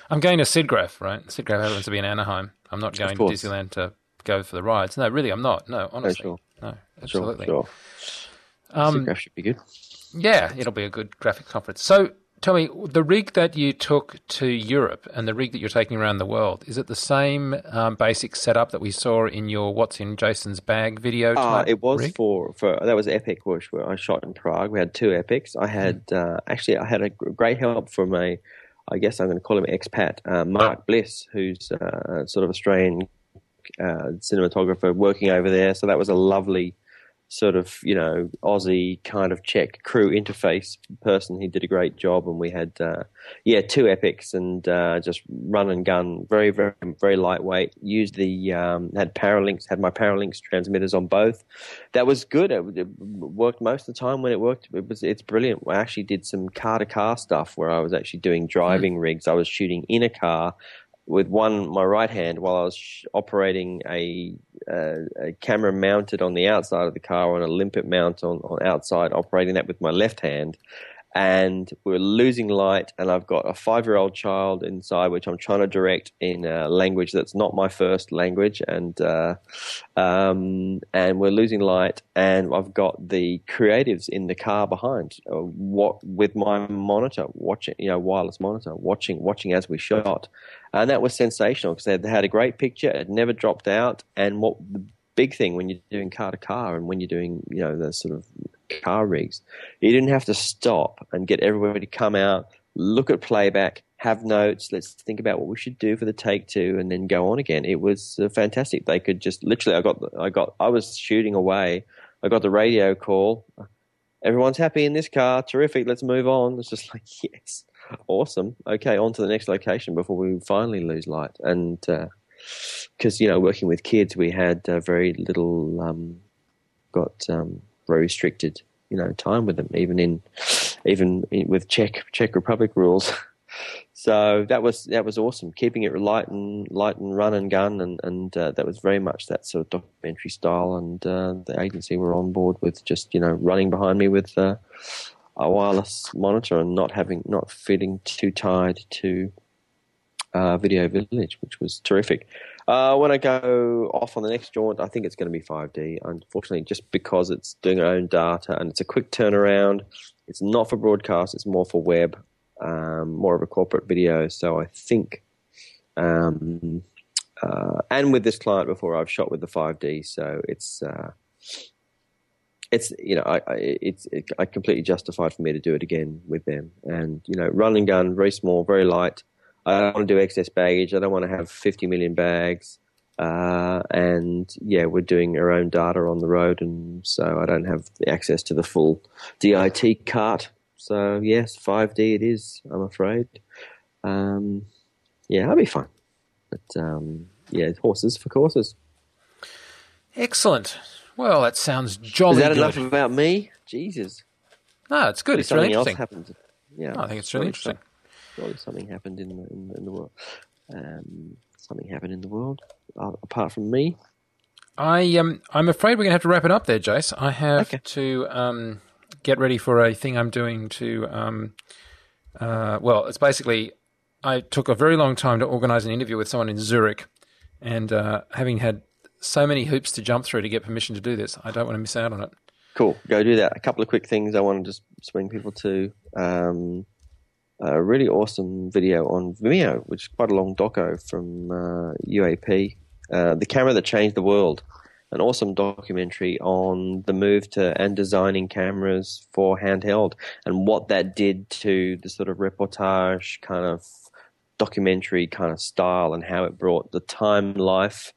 I'm going to SIGGRAPH, right? SIGGRAPH happens to be in Anaheim. I'm not going to. Disneyland to go for the rides. No, really, I'm not. No, honestly, sure. no, absolutely. Sure, sure. Um, Supergraph should be good. Yeah, it'll be a good graphic conference. So, tell me, the rig that you took to Europe and the rig that you're taking around the world, is it the same um, basic setup that we saw in your What's in Jason's Bag video Uh, it was rig? for, for that was epic which where I shot in Prague. We had two epics. I had Mm. uh, actually I had a great help from a I guess I'm going to call him expat uh, Mark Bliss, who's uh, sort of Australian uh, cinematographer working over there. So that was a lovely sort of you know Aussie kind of Czech crew interface person. He did a great job, and we had uh, yeah two epics and uh, just run and gun, very very very lightweight. Used the um, had Paralinx, had my Paralinx transmitters on both. That was good. It, it worked most of the time when it worked. It was it's brilliant. I actually did some car to car stuff where I was actually doing driving rigs. I was shooting in a car with one my right hand while I was sh- operating a, uh, a camera mounted on the outside of the car on a limpet mount on, on outside, operating that with my left hand. And we're losing light, and I've got a five year old child inside, which I'm trying to direct in a language that's not my first language, and uh, um, and we're losing light, and I've got the creatives in the car behind, uh, what with my monitor watching, you know, wireless monitor watching, watching as we shot, and that was sensational because they had a great picture. It never dropped out, and what the big thing when you're doing car to car and when you're doing, you know, the sort of car rigs, you didn't have to stop and get everybody to come out, look at playback, have notes. Let's think about what we should do for the take two, and then go on again. It was uh, fantastic. They could just literally. I got. I got. I was shooting away. I got the radio call. Everyone's happy in this car. Terrific. Let's move on. It's just like yes, awesome. Okay, on to the next location before we finally lose light. And because you know, working with kids, we had uh, very little. Um, got um, very restricted, you know, time with them, even in even in, with Czech Czech Republic rules. so that was that was awesome, keeping it light and light and run and gun, and and uh, that was very much that sort of documentary style. And uh, the agency were on board with just you know running behind me with uh, a wireless monitor and not having not feeling too tired to uh, Video Village, which was terrific. Uh, when I go off on the next jaunt, I think it's going to be 5D. Unfortunately, just because it's doing our own data and it's a quick turnaround. It's not for broadcast; it's more for web, um, more of a corporate video. So I think, um, uh, and with this client before, I've shot with the 5D, so it's uh, it's you know I, I it's it, I completely justified for me to do it again with them, and you know run and gun, very small, very light. I don't want to do excess baggage. I don't want to have 50 million bags. Uh, and yeah, we're doing our own data on the road, and so I don't have access to the full DIT cart. So yes, 5D it is. I'm afraid. Um, yeah, I'll be fine. But um, yeah, horses for courses. Excellent. Well, that sounds jolly Is that good. enough about me? Jesus. No, it's good. It's really interesting. Yeah, No, I think it's really interesting. Surely something happened in the in, in the world. Um, something happened in the world uh, apart from me. I um, I'm afraid we're going to have to wrap it up there, Jace. I have Okay. to um, get ready for a thing I'm doing to. Um, uh, well, it's basically I took a very long time to organise an interview with someone in Zurich, and uh, having had so many hoops to jump through to get permission to do this, I don't want to miss out on it. Cool. Go do that. A couple of quick things I want to just swing people to. Um, a really awesome video on Vimeo, which is quite a long doco from uh, UAP. Uh, the camera that changed the world. An awesome documentary on the move to and designing cameras for handheld and what that did to the sort of reportage kind of documentary kind of style and how it brought the time, life,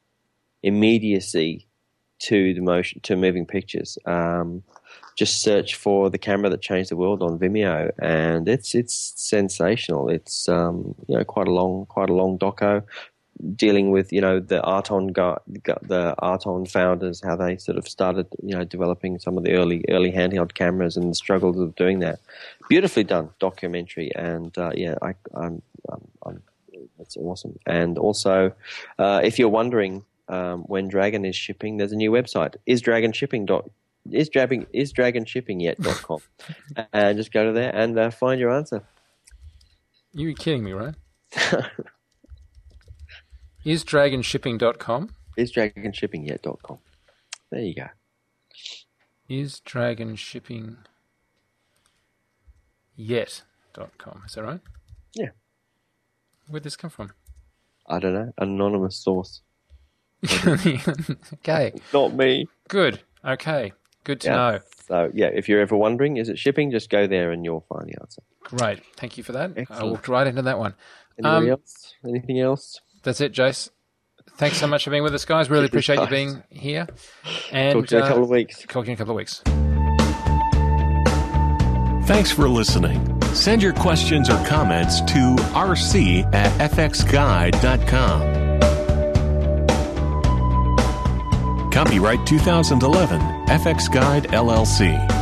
immediacy to the motion to moving pictures. Um, just search for the camera that changed the world on Vimeo, and it's it's sensational. It's um, you know quite a long quite a long doco dealing with you know the Aaton the Aaton founders, how they sort of started you know developing some of the early early handheld cameras and the struggles of doing that. Beautifully done documentary, and uh, yeah, I, I'm, I'm, I'm that's awesome. And also, uh, if you're wondering um, when Dragon is shipping, there's a new website. Is Dragon shipping dot is dragon is dragon shipping yet dot com, and just go to there and uh, find your answer. You're kidding me, right? Is dragon shipping dot com Is dragon shipping yet dot com. There you go. Is dragon shipping yet dot com Is that right? Yeah. Where'd this come from? I don't know. Anonymous source. okay. Not me. Good. Okay. Good to Yeah. know. So yeah, if you're ever wondering, is it shipping? Just go there and you'll find the answer. Great. Thank you for that. I walked right into that one. Anybody Um, else? Anything else? That's it, Jace. Thanks so much for being with us, guys. Really appreciate you being here. And Talk to you in a uh, couple of weeks. talk to you in a couple of weeks. Thanks for listening. Send your questions or comments to rc at fxguide.com. Copyright 2011, FX Guide LLC.